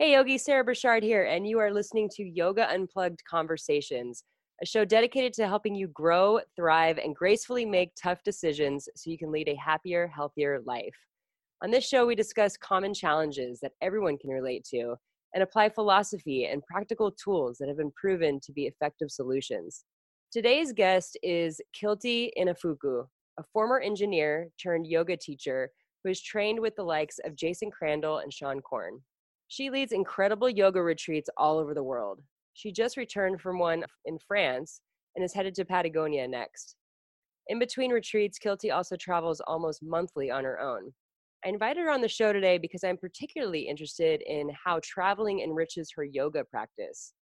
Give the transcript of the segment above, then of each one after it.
Hey, Yogi, Sarah Burchard here, and you are listening to Yoga Unplugged Conversations, a show dedicated to helping you grow, thrive, and gracefully make tough decisions so you can lead a happier, healthier life. On this show, we discuss common challenges that everyone can relate to and apply philosophy and practical tools that have been proven to be effective solutions. Today's guest is Kilty Inafuku, a former engineer turned yoga teacher who is trained with the likes of Jason Crandell and Seane Corn. She leads incredible yoga retreats all over the world. She just returned from one in France and is headed to Patagonia next. In between retreats, Kilty also travels almost monthly on her own. I invited her on the show today because I'm particularly interested in how traveling enriches her yoga practice.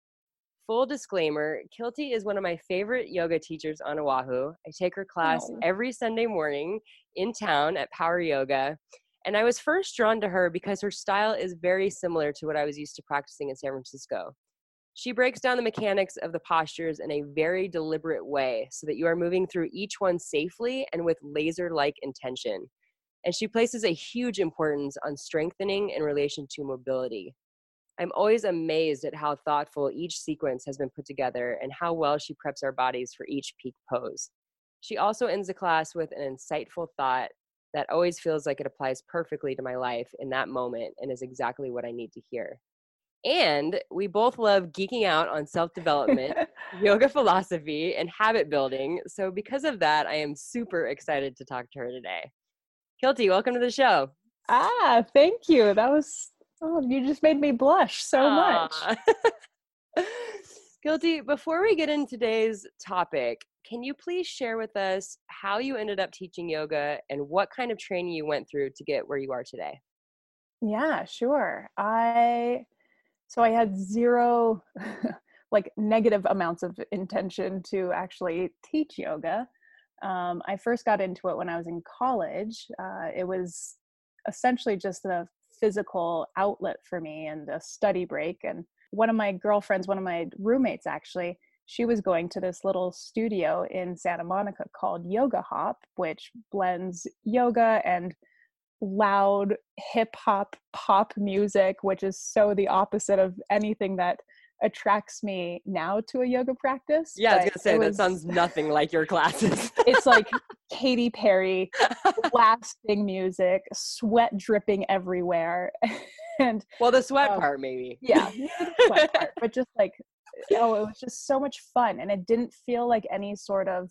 Full disclaimer Kilty is one of my favorite yoga teachers on Oahu. I take her class oh. every Sunday morning in town at Power Yoga. And I was first drawn to her because her style is very similar to what I was used to practicing in San Francisco. She breaks down the mechanics of the postures in a very deliberate way so that you are moving through each one safely and with laser like intention. And she places a huge importance on strengthening in relation to mobility. I'm always amazed at how thoughtful each sequence has been put together and how well she preps our bodies for each peak pose. She also ends the class with an insightful thought that always feels like it applies perfectly to my life in that moment and is exactly what I need to hear. And we both love geeking out on self development, yoga philosophy, and habit building. So, because of that, I am super excited to talk to her today. Kilty, welcome to the show. Ah, thank you. That was Oh, you just made me blush so Aww. much. Kilty, before we get into today's topic, can you please share with us how you ended up teaching yoga and what kind of training you went through to get where you are today? Yeah, sure. I so I had zero like negative amounts of intention to actually teach yoga. Um, I first got into it when I was in college. Uh, it was essentially just a physical outlet for me and a study break. And one of my girlfriends, one of my roommates actually, she was going to this little studio in Santa Monica called Yoga Hop, which blends yoga and loud hip hop pop music, which is so the opposite of anything that attracts me now to a yoga practice. Yeah, I was gonna say was, that sounds nothing like your classes. it's like Katy Perry, blasting music, sweat dripping everywhere, and well, the sweat um, part maybe. Yeah, the sweat part, but just like oh, it was just so much fun, and it didn't feel like any sort of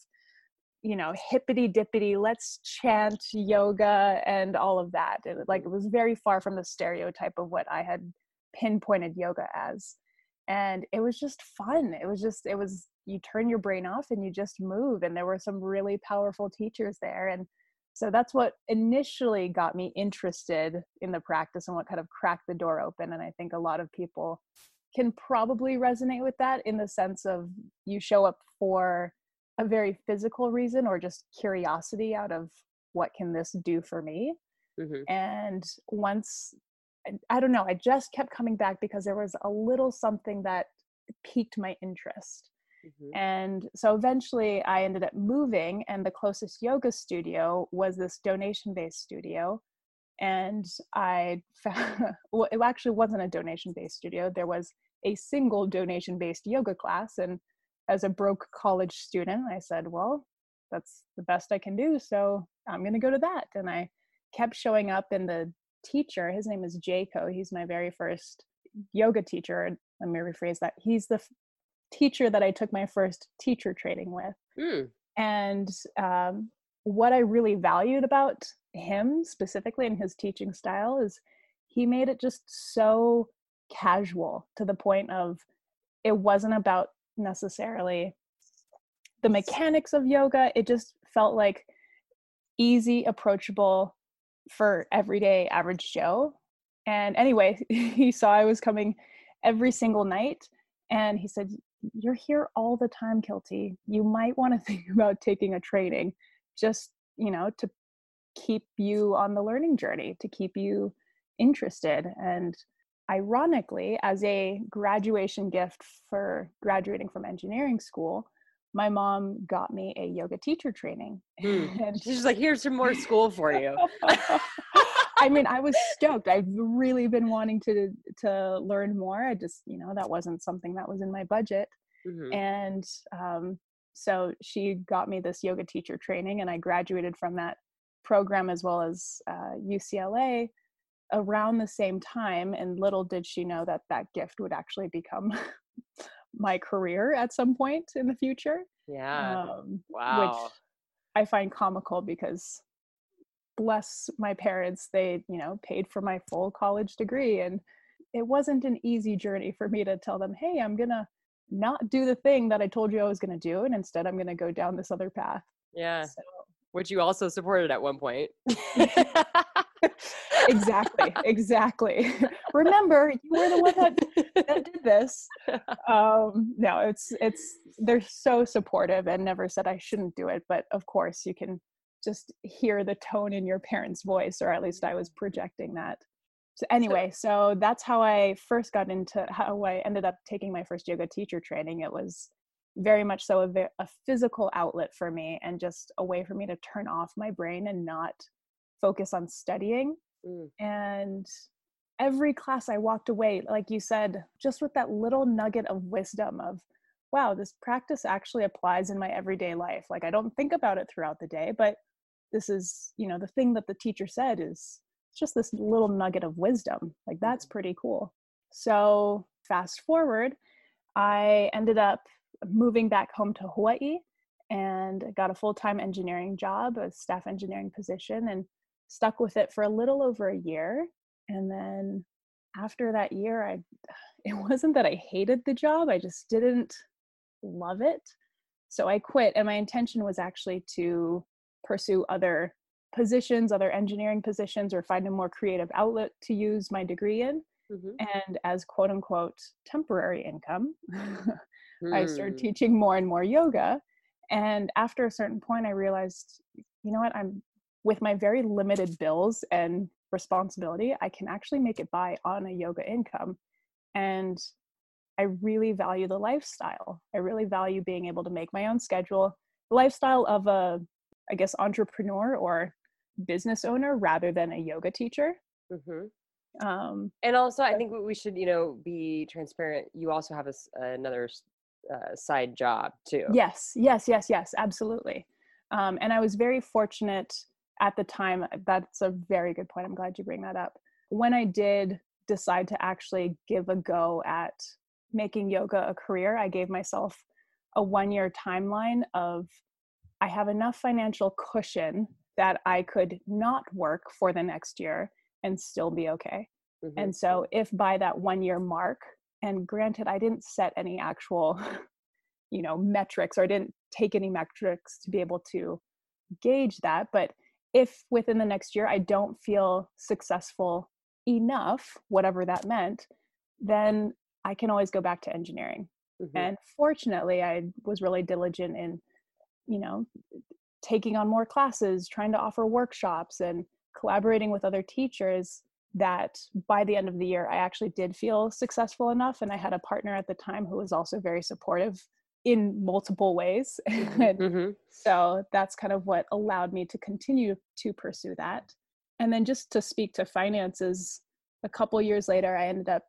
you know hippity dippity let's chant yoga and all of that it, like it was very far from the stereotype of what i had pinpointed yoga as and it was just fun it was just it was you turn your brain off and you just move and there were some really powerful teachers there and so that's what initially got me interested in the practice and what kind of cracked the door open and i think a lot of people can probably resonate with that in the sense of you show up for a very physical reason or just curiosity out of what can this do for me mm-hmm. and once I, don't know i just kept coming back because there was a little something that piqued my interest. Mm-hmm. and so eventually i ended up moving and the closest yoga studio was this donation based studio. And i found well it actually wasn't a donation based studio there was a single donation based yoga class. And as a broke college student i said well that's the best i can do so i'm going to go to that. And i kept showing up in the teacher, his name is Jaco. He's my very first yoga teacher. Let me rephrase that. He's the f- teacher that I took my first teacher training with. Mm. And um, what I really valued about him specifically in his teaching style is he made it just so casual to the point of it wasn't about necessarily the mechanics of yoga. It just felt like easy, approachable for everyday average Joe. And anyway, he saw I was coming every single night and he said, You're here all the time, Kilty. You might want to think about taking a training just, you know, to keep you on the learning journey, to keep you interested. And ironically, as a graduation gift for graduating from engineering school, my mom got me a yoga teacher training. Mm. and she's like, here's some more school for you. I mean, I was stoked. I've really been wanting to to learn more. I just, you know, that wasn't something that was in my budget. Mm-hmm. And um, so she got me this yoga teacher training, and I graduated from that program as well as uh, UCLA around the same time. And little did she know that that gift would actually become my career at some point in the future. Yeah. Um, wow. Which I find comical because bless my parents, they, you know, paid for my full college degree. And it wasn't an easy journey for me to tell them, hey, I'm going to not do the thing that I told you I was going to do. And instead, I'm going to go down this other path. Yeah. So, Which you also supported at one point. exactly exactly. Remember you were the one that, that did this. Um no it's it's they're so supportive and never said i shouldn't do it but of course you can just hear the tone in your parents voice or at least i was projecting that. So anyway so that's how i first got into how i ended up taking my first yoga teacher training. It was very much so a, a physical outlet for me and just a way for me to turn off my brain and not focus on studying. Mm. And every class I walked away, like you said, just with that little nugget of wisdom of, wow, this practice actually applies in my everyday life. Like I don't think about it throughout the day, but this is, you know, the thing that the teacher said is just this little nugget of wisdom. Like that's mm-hmm. pretty cool. So fast forward, I ended up moving back home to Hawaii and got a full-time engineering job, a staff engineering position and stuck with it for a little over a year and then after that year i it wasn't that i hated the job i just didn't love it so i quit and my intention was actually to pursue other positions other engineering positions or find a more creative outlet to use my degree in mm-hmm. and as quote unquote temporary income mm. i started hmm. teaching more and more yoga and after a certain point i realized you know what i'm with my very limited bills and responsibility, I can actually make it by on a yoga income. And I really value the lifestyle. I really value being able to make my own schedule, the lifestyle of a, I guess, entrepreneur or business owner rather than a yoga teacher. Mm-hmm. Um, and also, I think we should, you know, be transparent. You also have a, another uh, side job too. Yes, yes, yes, yes, absolutely. Um, and I was very fortunate at the time, that's a very good point. I'm glad you bring that up. When I did decide to actually give a go at making yoga a career, I gave myself a one year timeline of I have enough financial cushion that I could not work for the next year and still be okay. Mm-hmm. And so, if by that one year mark, and granted, I didn't set any actual, you know, metrics or I didn't take any metrics to be able to gauge that, but if within the next year I don't feel successful enough, whatever that meant, then I can always go back to engineering. Mm-hmm. And fortunately, I was really diligent in, you know, taking on more classes, trying to offer workshops, and collaborating with other teachers that by the end of the year, I actually did feel successful enough. And I had a partner at the time who was also very supportive in multiple ways. Mm-hmm. so that's kind of what allowed me to continue to pursue that. And then just to speak to finances, a couple years later, I ended up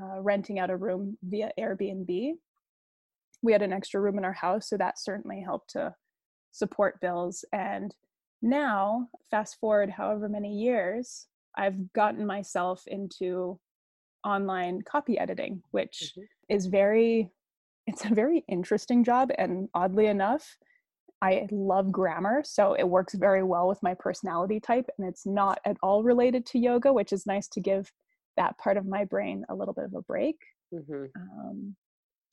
uh, renting out a room via Airbnb. We had an extra room in our house, so that certainly helped to support bills. And now, fast forward however many years, I've gotten myself into online copy editing, which mm-hmm. is very it's a very interesting job and oddly enough i love grammar so it works very well with my personality type and it's not at all related to yoga which is nice to give that part of my brain a little bit of a break mm-hmm. um,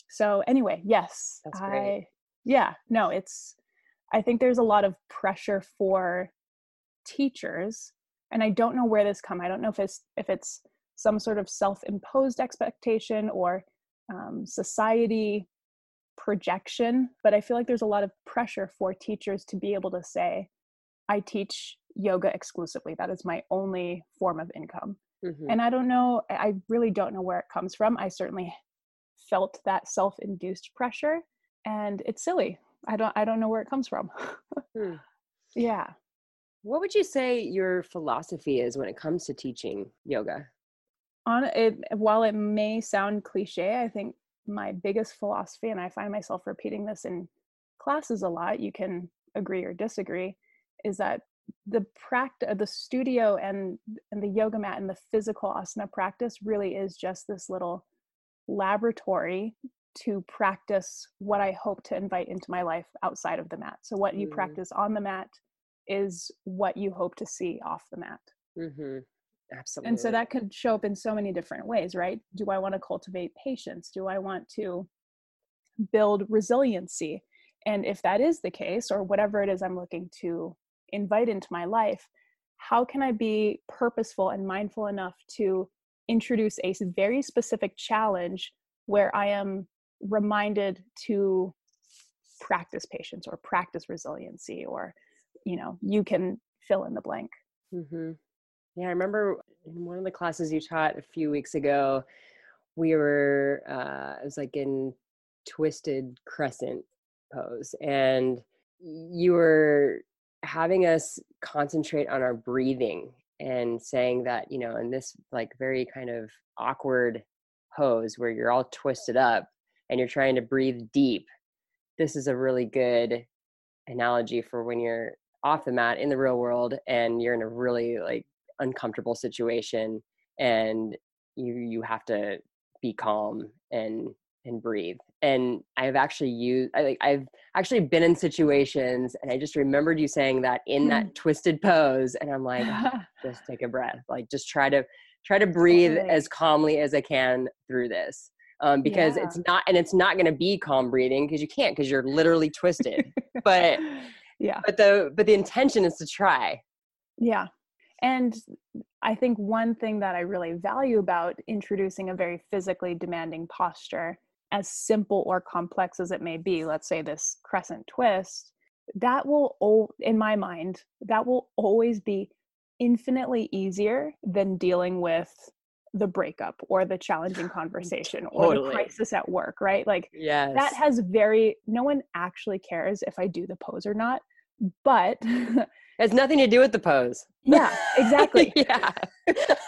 so anyway yes That's great. i yeah no it's i think there's a lot of pressure for teachers and i don't know where this come i don't know if it's if it's some sort of self-imposed expectation or um, society projection, but I feel like there's a lot of pressure for teachers to be able to say, I teach yoga exclusively. That is my only form of income. Mm-hmm. And I don't know, I really don't know where it comes from. I certainly felt that self-induced pressure and it's silly. I don't I don't know where it comes from. hmm. Yeah. What would you say your philosophy is when it comes to teaching yoga? On it, while it may sound cliche, I think my biggest philosophy, and I find myself repeating this in classes a lot, you can agree or disagree, is that the practice the studio and and the yoga mat and the physical asana practice really is just this little laboratory to practice what I hope to invite into my life outside of the mat. So what you mm. practice on the mat is what you hope to see off the mat. Mm-hmm. Absolutely. And so that could show up in so many different ways, right? Do I want to cultivate patience? Do I want to build resiliency? And if that is the case, or whatever it is I'm looking to invite into my life, how can I be purposeful and mindful enough to introduce a very specific challenge where I am reminded to practice patience or practice resiliency or you know you can fill in the blank mm-hmm. Yeah i remember in one of the classes you taught a few weeks ago we were uh it was like in twisted crescent pose and you were having us concentrate on our breathing and saying that you know in this like very kind of awkward pose where you're all twisted up and you're trying to breathe deep, this is a really good analogy for when you're off the mat in the real world and you're in a really like uncomfortable situation and you you have to be calm and and breathe and i've actually used i like i've actually been in situations and i just remembered you saying that in that hmm. twisted pose and i'm like oh, just take a breath like just try to try to breathe totally. as calmly as i can through this um, because yeah. it's not and it's not going to be calm breathing because you can't because you're literally twisted but yeah but the but the intention is to try yeah and i think one thing that i really value about introducing a very physically demanding posture as simple or complex as it may be let's say this crescent twist that will in my mind that will always be infinitely easier than dealing with the breakup or the challenging conversation or the crisis at work, right? Like yes. that has very no one actually cares if I do the pose or not, but mm. It has nothing to do with the pose. Yeah, exactly. yeah.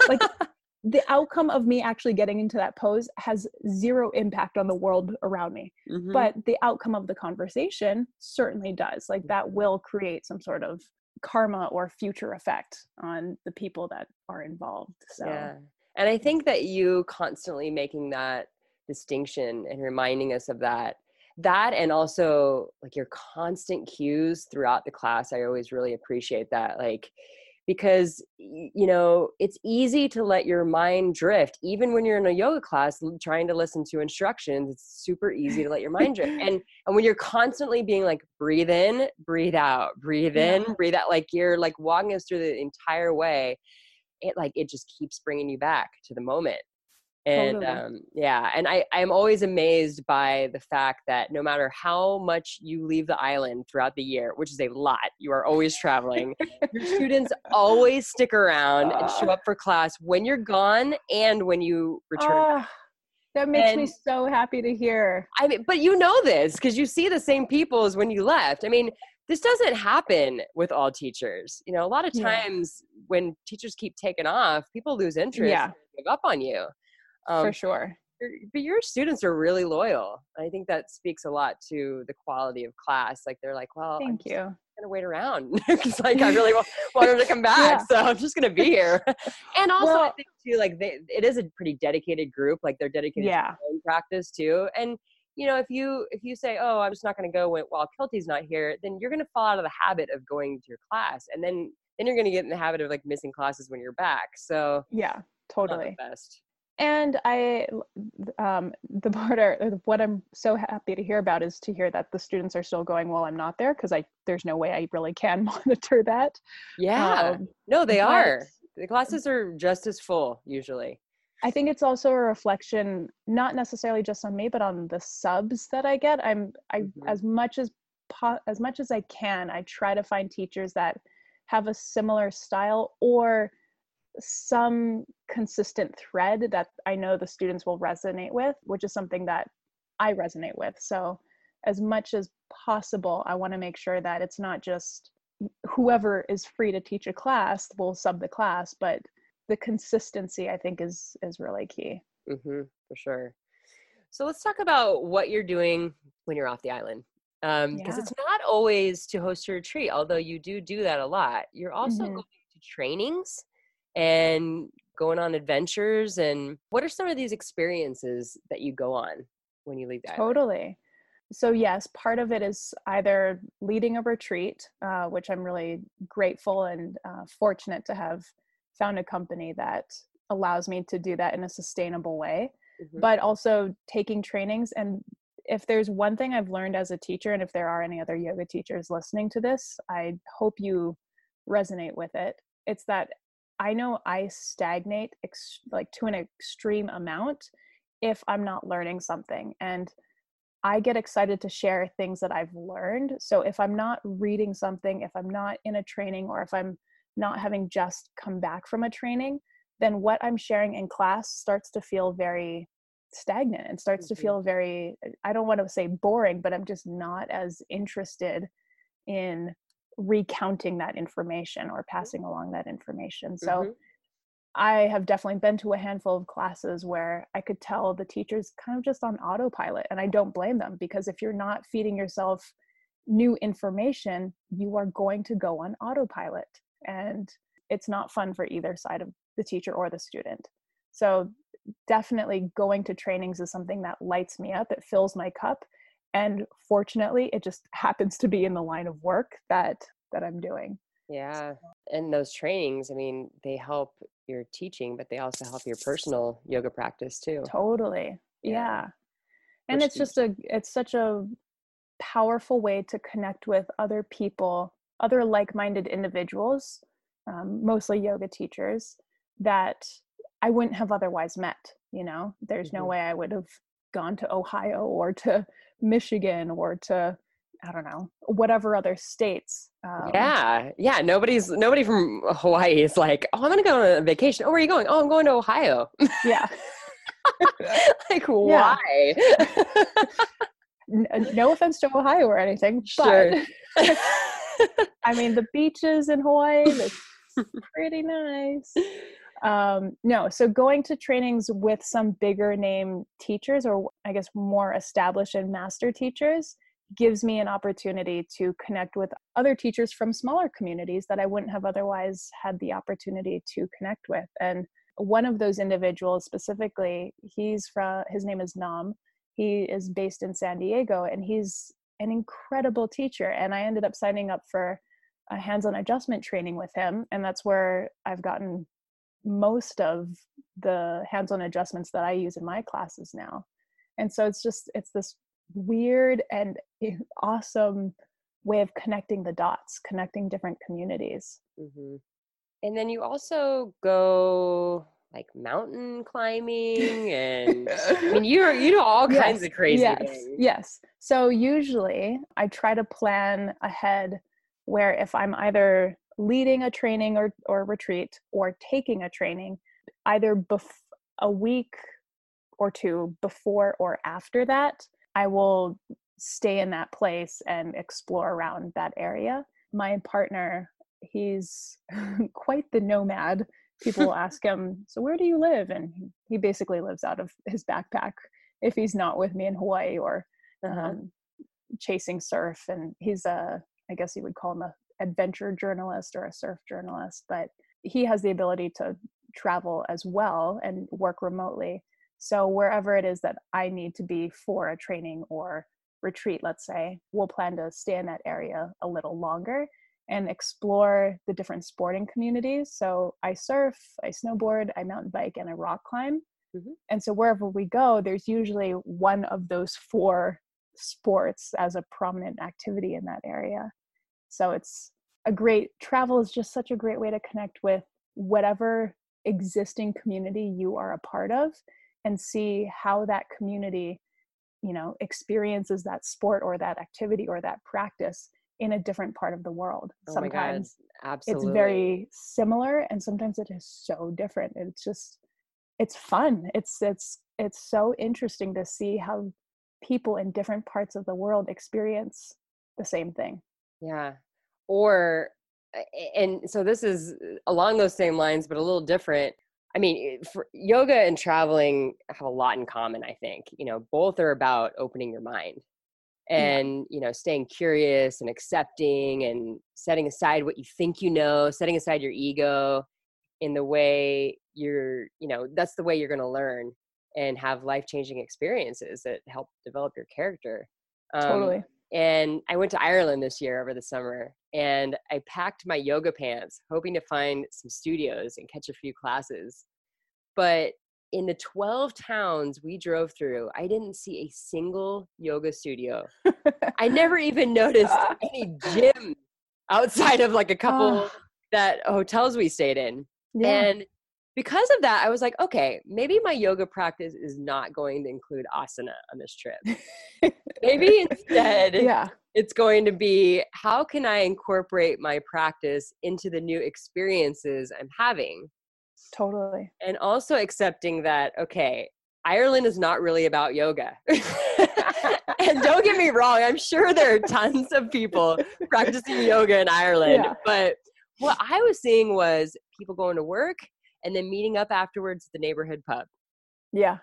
like the outcome of me actually getting into that pose has zero impact on the world around me. Mm-hmm. But the outcome of the conversation certainly does. Like that will create some sort of karma or future effect on the people that are involved. So yeah and i think that you constantly making that distinction and reminding us of that that and also like your constant cues throughout the class i always really appreciate that like because you know it's easy to let your mind drift even when you're in a yoga class trying to listen to instructions it's super easy to let your mind drift. And and when you're constantly being like breathe in breathe out breathe in breathe out like you're like walking us through the entire way it like it just keeps bringing you back to the moment and totally. um, yeah and i i'm always amazed by the fact that no matter how much you leave the island throughout the year which is a lot you are always traveling your students always stick around uh, and show up for class when you're gone and when you return uh, that makes and, me so happy to hear i mean but you know this because you see the same people as when you left i mean this doesn't happen with all teachers. You know, a lot of times yeah. when teachers keep taking off, people lose interest yeah. give up on you. Um, For sure. But your students are really loyal. I think that speaks a lot to the quality of class. Like they're like, well, thank I'm you. Gonna wait around because like I really want, want them to come back, yeah. so I'm just gonna be here. and also, well, I think too, like they, it is a pretty dedicated group. Like they're dedicated yeah. to practice too, and you know if you if you say oh i'm just not going to go when, while kilty's not here then you're going to fall out of the habit of going to your class and then then you're going to get in the habit of like missing classes when you're back so yeah totally best and i um the part of what i'm so happy to hear about is to hear that the students are still going while i'm not there because i there's no way i really can monitor that yeah um, no they are the classes are just as full usually I think it's also a reflection, not necessarily just on me, but on the subs that I get. I'm I mm-hmm. as much as po- as much as I can, I try to find teachers that have a similar style or some consistent thread that I know the students will resonate with, which is something that I resonate with. So, as much as possible, I want to make sure that it's not just whoever is free to teach a class will sub the class but the consistency i think is is really key mm-hmm, for sure so let's talk about what you're doing when you're off the island because um, yeah. it's not always to host a retreat although you do do that a lot you're also mm-hmm. going to trainings and going on adventures and what are some of these experiences that you go on when you leave the totally island? so yes part of it is either leading a retreat uh, which i'm really grateful and uh, fortunate to have found a company that allows me to do that in a sustainable way mm-hmm. but also taking trainings and if there's one thing i've learned as a teacher and if there are any other yoga teachers listening to this i hope you resonate with it it's that i know i stagnate ex- like to an extreme amount if i'm not learning something and I get excited to share things that I've learned. So if I'm not reading something, if I'm not in a training, or if I'm not having just come back from a training, then what I'm sharing in class starts to feel very stagnant and starts mm-hmm. to feel very, I don't want to say boring, but I'm just not as interested in recounting that information or mm-hmm. passing along that information. So mm-hmm. I have definitely been to a handful of classes where I could tell the teachers kind of just on autopilot, and I don't blame them because if you're not feeding yourself new information, you are going to go on autopilot, and it's not fun for either side of the teacher or the student. So, definitely going to trainings is something that lights me up, it fills my cup, and fortunately, it just happens to be in the line of work that that I'm doing. Yeah. And those trainings, I mean, they help your teaching, but they also help your personal yoga practice too. Totally. Yeah. yeah. And Which it's just a it's such a powerful way to connect with other people, other like-minded individuals, um, mostly yoga teachers that I wouldn't have otherwise met, you know. There's mm-hmm. no way I would have gone to Ohio or to Michigan or to I don't know, whatever other states. Um, yeah, yeah. Nobody's nobody from Hawaii is like, oh, I'm gonna go on a vacation. Oh, where are you going? Oh, I'm going to Ohio. Yeah. like why? no offense to Ohio or anything, sure. but I mean the beaches in Hawaii, that's pretty nice. Um, no, so going to trainings with some bigger name teachers, or I guess more established and master teachers, gives me an opportunity to connect with other teachers from smaller communities that I wouldn't have otherwise had the opportunity to connect with. And one of those individuals specifically, he's from his name is Nam. He is based in San Diego and he's an incredible teacher. And I ended up signing up for a hands-on adjustment training with him. And that's where I've gotten most of the hands-on adjustments that I use in my classes now. And so it's just it's this weird and awesome way of connecting the dots, connecting different communities. Mm-hmm. And then you also go like mountain climbing and I mean you you do all yes, kinds of crazy yes, things. Yes. So usually I try to plan ahead where if I'm either leading a training or or retreat or taking a training either bef- a week or two before or after that I will stay in that place and explore around that area. My partner, he's quite the nomad. People will ask him, So, where do you live? And he basically lives out of his backpack if he's not with me in Hawaii or uh-huh. um, chasing surf. And he's a, I guess you would call him a adventure journalist or a surf journalist, but he has the ability to travel as well and work remotely. So wherever it is that I need to be for a training or retreat, let's say, we'll plan to stay in that area a little longer and explore the different sporting communities. So I surf, I snowboard, I mountain bike, and I rock climb. Mm-hmm. And so wherever we go, there's usually one of those four sports as a prominent activity in that area. So it's a great travel is just such a great way to connect with whatever existing community you are a part of and see how that community you know experiences that sport or that activity or that practice in a different part of the world. Oh sometimes Absolutely. it's very similar and sometimes it is so different. It's just it's fun. It's it's it's so interesting to see how people in different parts of the world experience the same thing. Yeah or and so this is along those same lines but a little different. I mean for yoga and traveling have a lot in common i think you know both are about opening your mind and you know staying curious and accepting and setting aside what you think you know setting aside your ego in the way you're you know that's the way you're going to learn and have life changing experiences that help develop your character. Um, totally and I went to Ireland this year over the summer and I packed my yoga pants, hoping to find some studios and catch a few classes. But in the 12 towns we drove through, I didn't see a single yoga studio. I never even noticed ah. any gym outside of like a ah. couple oh. that hotels we stayed in. Yeah. And because of that, I was like, okay, maybe my yoga practice is not going to include asana on this trip. maybe instead, yeah. it's going to be how can I incorporate my practice into the new experiences I'm having? Totally. And also accepting that, okay, Ireland is not really about yoga. and don't get me wrong, I'm sure there are tons of people practicing yoga in Ireland, yeah. but what I was seeing was people going to work and then meeting up afterwards at the neighborhood pub. Yeah.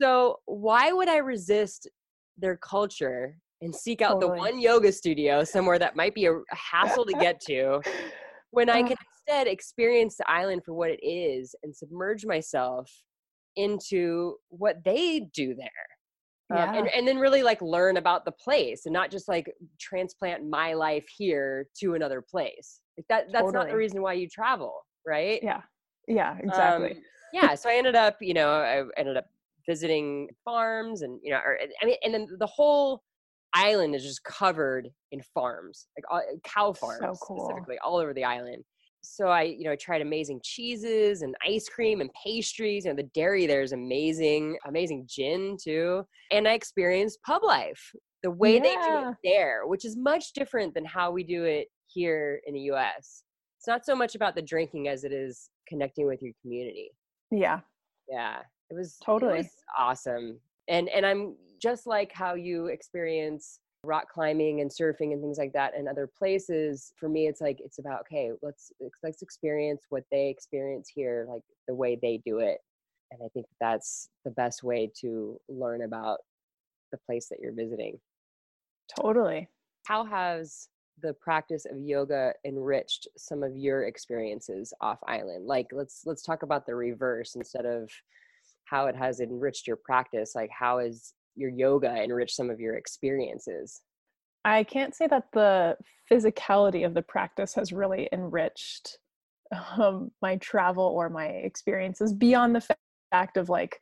So why would I resist their culture and seek out totally. the one yoga studio somewhere that might be a, hassle to get to when I can instead experience the island for what it is and submerge myself into what they do there. Um, yeah. Um, and, and then really like learn about the place and not just like transplant my life here to another place. Like that that's totally. not the reason why you travel, right? Yeah. Yeah, exactly. Um, yeah, so I ended up, you know, I ended up visiting farms and you know, or, I mean, and then the whole island is just covered in farms, like uh, cow farms so cool. specifically, all over the island. So I, you know, I tried amazing cheeses and ice cream and pastries. You know, the dairy there is amazing, amazing gin too. And I experienced pub life the way yeah. they do it there, which is much different than how we do it here in the U.S. It's not so much about the drinking as it is connecting with your community. Yeah. Yeah. It was totally it was awesome. And and I'm just like how you experience rock climbing and surfing and things like that in other places for me it's like it's about okay let's let's experience what they experience here like the way they do it and i think that's the best way to learn about the place that you're visiting totally how has the practice of yoga enriched some of your experiences off island? Like let's let's talk about the reverse instead of how it has enriched your practice like how has your yoga enriched some of your experiences? I can't say that the physicality of the practice has really enriched um, my travel or my experiences beyond the fact of like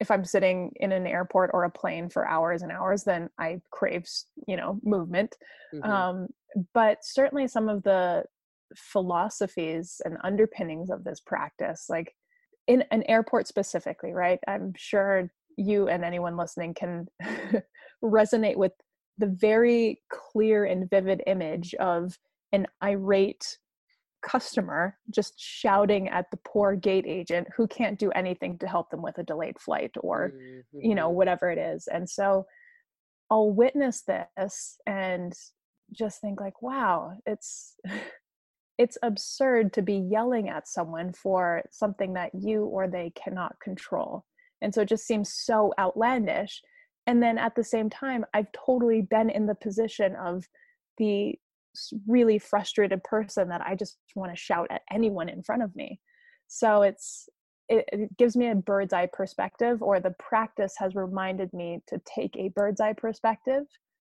if I'm sitting in an airport or a plane for hours and hours, then I crave, you know, movement. Mm-hmm. Um, but certainly some of the philosophies and underpinnings of this practice, like in an airport specifically, right? I'm sure you and anyone listening can resonate with the very clear and vivid image of an irate customer just shouting at the poor gate agent who can't do anything to help them with a delayed flight or mm-hmm. you know whatever it is. And so i'll witness this and just think like wow it's it's absurd to be yelling at someone for something that you or they cannot control. And so it just seems so outlandish. And then at the same time i've totally been in the position of the really frustrated person that I just want to shout at anyone in front of me. So it's it, it, gives me a bird's eye perspective, or the practice has reminded me to take a bird's eye perspective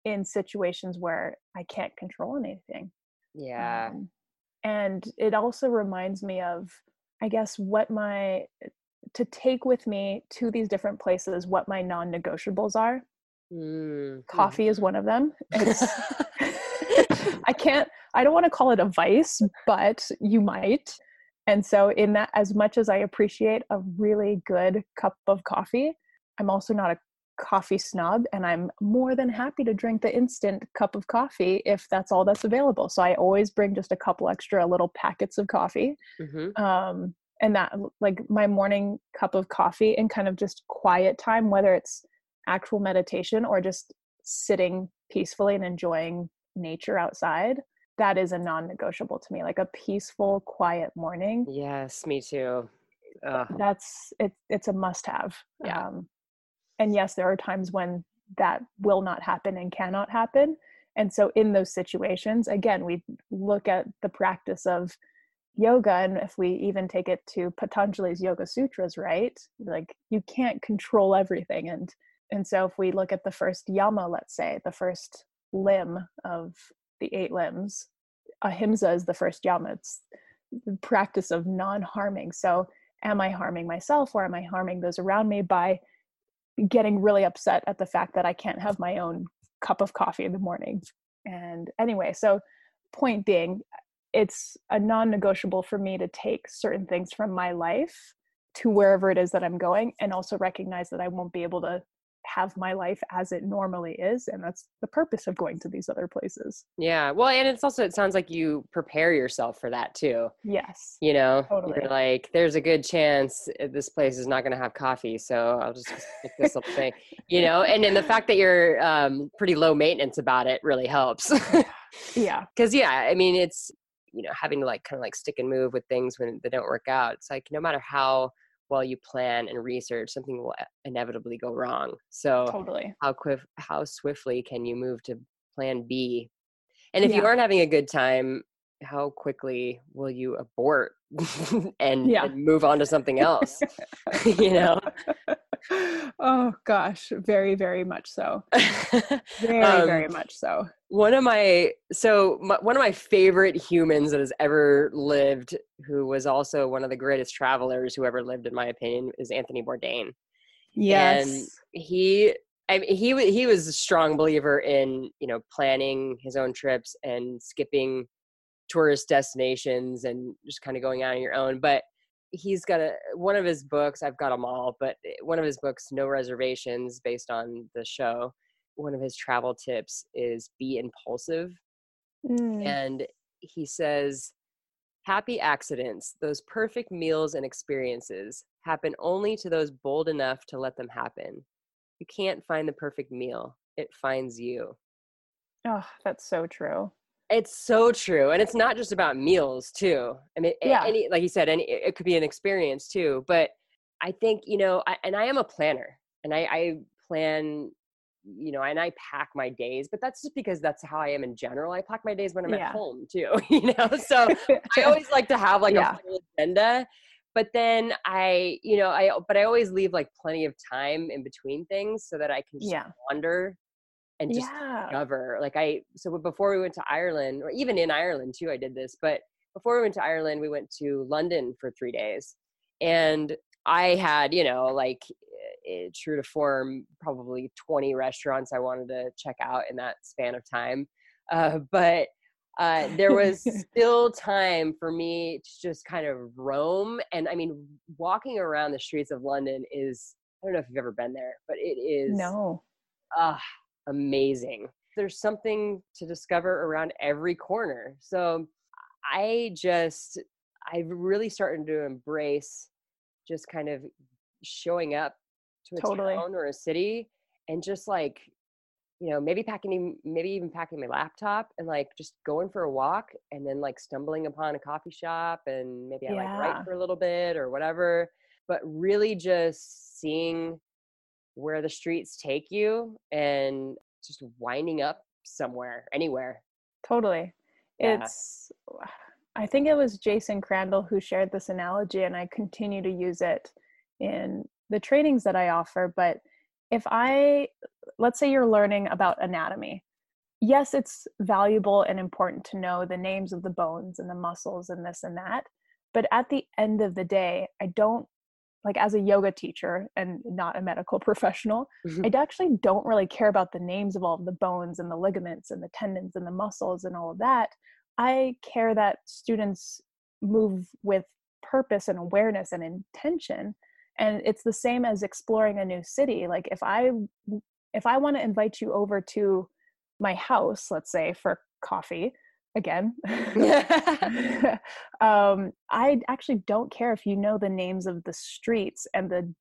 in situations where I can't control anything. Yeah. Um, and it also reminds me of, I guess, what my to take with me to these different places, what my non negotiables are. Mm-hmm. Coffee is one of them. It's I can't, I don't want to call it a vice, but you might. And so, in that, as much as I appreciate a really good cup of coffee, I'm also not a coffee snob and I'm more than happy to drink the instant cup of coffee if that's all that's available. So I always bring just a couple extra little packets of coffee. Mm-hmm. Um, and that, like my morning cup of coffee and kind of just quiet time, whether it's actual meditation or just sitting peacefully and enjoying nature outside that is a non-negotiable to me like a peaceful quiet morning yes me too Ugh. that's it, it's a must have Yeah. um, and yes there are times when that will not happen and cannot happen and so in those situations again we look at the practice of yoga and if we even take it to patanjali's yoga sutras right like you can't control everything and and so if we look at the first yama let's say the first limb of the eight limbs ahimsa is the first yama. It's the practice of non-harming. So am i harming myself or am i harming those around me by getting really upset at the fact that i can't have my own cup of coffee in the morning? And anyway so point being it's a non-negotiable for me to take certain things from my life to wherever it is that i'm going and also recognize that i won't be able to have my life as it normally is and that's the purpose of going to these other places. Yeah well and it's also it sounds like you prepare yourself for that too. Yes. You know Totally. you're like there's a good chance uh, this place is not going to have coffee so i'll just stick this little thing you know? And then the fact that you're um, pretty low maintenance about it really helps. Yeah. Because yeah i mean it's you know having to like kind of like stick and move with things when they don't work out it's like no matter how well you plan and research something will inevitably go wrong. So totally. how quick how swiftly can you move to plan b? And if you aren't having a good time how quickly will you abort and, Yeah. and move on to something else? You know? Oh gosh very very much so. Very Um, very much so one of my so my, one of my favorite humans that has ever lived who was also one of the greatest travelers who ever lived in my opinion is anthony bourdain yes he I mean, he he was a strong believer in you know planning his own trips and skipping tourist destinations and just kind of going out on your own. But he's got a one of his books. I've got them all, but eh, one of his books, No Reservations, based on the show. One of his travel tips is be impulsive, Mm, and he says happy accidents those perfect meals and experiences happen only to those bold enough to let them happen. You can't find the perfect meal it finds you. Oh that's so true. It's so true and it's not just about meals too. I mean Yeah. any like you said any it it could be an experience too but i think you know I, and i am a planner and i i plan you know and i pack my days but that's just because that's how i am in general i pack my days when i'm Yeah. at home too you know so I always like to have like Yeah. a full agenda, but then I, you know, I but I always leave like plenty of time in between things so that I can just yeah wander and just yeah discover. Like I, so before we went to Ireland, or even in Ireland too, I did this. But before we went to Ireland, we went to London for three days, and I had, you know, like eh, true to form, probably 20 restaurants I wanted to check out in that span of time. Uh, but uh, there was still time for me to just kind of roam. And I mean, walking around the streets of London is, I don't know if you've ever been there, but it is no ah, amazing. There's something to discover around every corner. So I just, I've really started to embrace just kind of showing up to a Totally. town or a city and just like, you know, maybe packing, maybe even packing my laptop and like just going for a walk and then like stumbling upon a coffee shop and maybe I like write for a little bit or whatever. But really just seeing where the streets take you and just winding up somewhere, anywhere. Totally. Yeah. It's, I think it was Jason Crandell who shared this analogy, and I continue to use it in the trainings that I offer. But if I, let's say you're learning about anatomy, yes, it's valuable and important to know the names of the bones and the muscles and this and that. But at the end of the day, I don't like as a yoga teacher and not a medical professional, I mm-hmm. actually don't really care about the names of all of the bones and the ligaments and the tendons and the muscles and all of that. I care that students move with purpose and awareness and intention. And it's the same as exploring a new city. Like if I if I want to invite you over to my house, let's say for coffee, again, um, I actually don't care if you know the names of the streets and the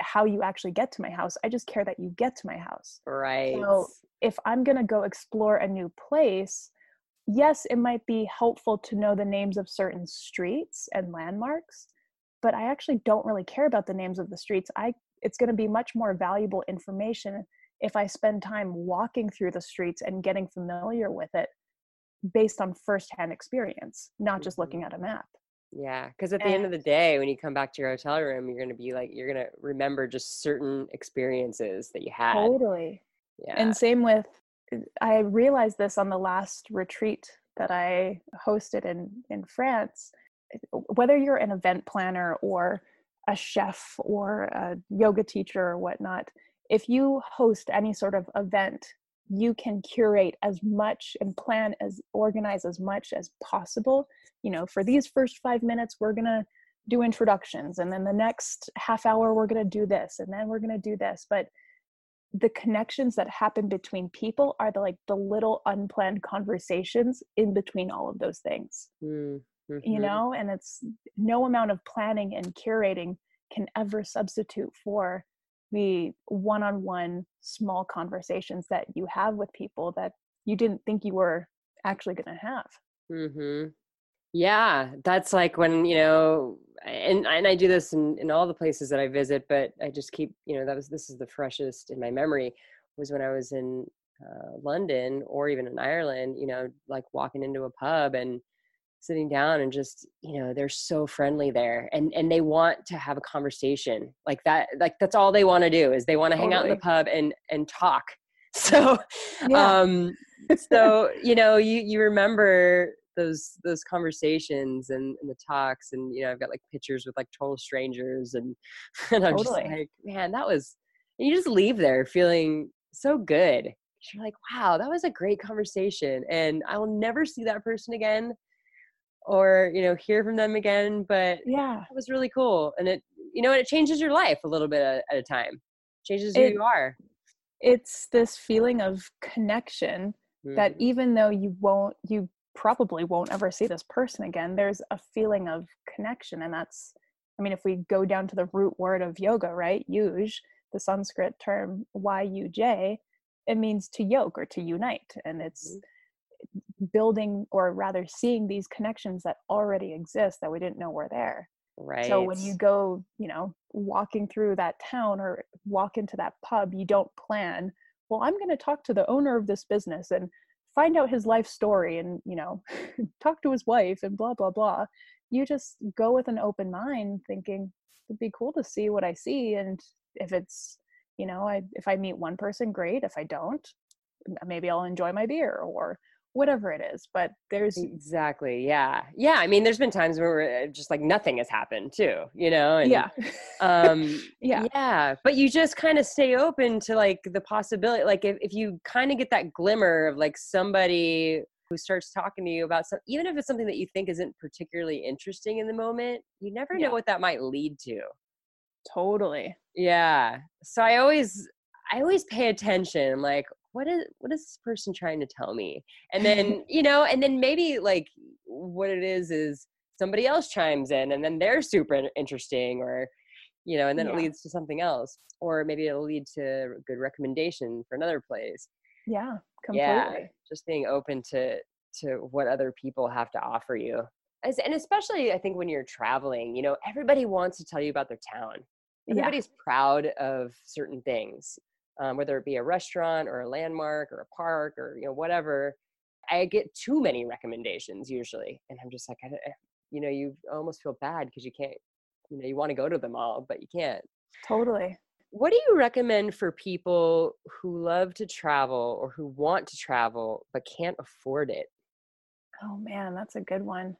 how you actually get to my house. I just care that you get to my house. right. So if I'm gonna go explore a new place, yes, it might be helpful to know the names of certain streets and landmarks, but I actually don't really care about the names of the streets. I it's going to be much more valuable information if I spend time walking through the streets and getting familiar with it based on firsthand experience, not just Mhm. looking at a map. Yeah, because at the end of the day, when you come back to your hotel room, you're gonna be like, you're gonna remember just certain experiences that you had. Totally. Yeah. And same with, I realized this on the last retreat that I hosted in in France. Whether you're an event planner or a chef or a yoga teacher or whatnot, if you host any sort of event, you can curate as much and plan as organize as much as possible. You know, for these first five minutes, we're gonna do introductions, and then the next half hour, we're gonna do this, and then we're gonna do this. But the connections that happen between people are the like the little unplanned conversations in between all of those things Mm, you mhm. know and it's no amount of planning and curating can ever substitute for the one-on-one small conversations that you have with people that you didn't think you were actually going to have hmm Yeah, that's like when you know, and and I do this in in all the places that I visit, but I just keep you know that was this is the freshest in my memory was when I was in uh, London or even in Ireland. You know, like walking into a pub and sitting down and just you know they're so friendly there and and they want to have a conversation like that like that's all they want to do is they want to hang out in the pub and and talk so Yeah. um so you know you you remember those those conversations and, and the talks and you know i've got like pictures with like total strangers and and i'm Totally. just like man that was and you just leave there feeling so good you're like wow that was a great conversation and i will never see that person again or you know hear from them again but yeah. it was really cool and it you know and it changes your life a little bit at, at a time changes who It- you are. it's this feeling of connection that Mhm. even though you won't you probably won't ever see this person again there's a feeling of connection and that's i mean if we go down to the root word of yoga right yuj the sanskrit term y-u-j it means to yoke or to unite and it's building or rather seeing these connections that already exist that we didn't know were there right so when you go, you know, walking through that town or walk into that pub, you don't plan, well, I'm going to talk to the owner of this business and find out his life story and, you know, talk to his wife and blah, blah, blah. You just go with an open mind thinking it'd be cool to see what I see. And if it's, you know, I, if I meet one person, great. If I don't, maybe I'll enjoy my beer or whatever it is. But there's, Exactly. Yeah. Yeah. I mean, there's been times where uh, just like nothing has happened too, you know? And, yeah, Um, Yeah. Yeah. But you just kind of stay open to like the possibility. Like if, if you kind of get that glimmer of like somebody who starts talking to you about some, even if it's something that you think isn't particularly interesting in the moment, you never know what that might lead to. totally. Yeah. So I always, I always pay attention. Like, what is, what is this person trying to tell me? And then, you know, and then maybe like what it is is somebody else chimes in and then they're super interesting or, you know, and then it leads to something else. Or maybe it'll lead to a good recommendation for another place. Yeah, completely. Yeah. Just being open to, to what other people have to offer you. As, and especially I think when you're traveling, you know, everybody wants to tell you about their town Yeah. everybody's proud of certain things um, whether it be a restaurant or a landmark or a park or you know whatever i get too many recommendations usually and i'm just like I, eh, you know you almost feel bad because you can't you know you want to go to them all but you can't Totally. what do you recommend for people who love to travel or who want to travel but can't afford it Oh man, that's a good one.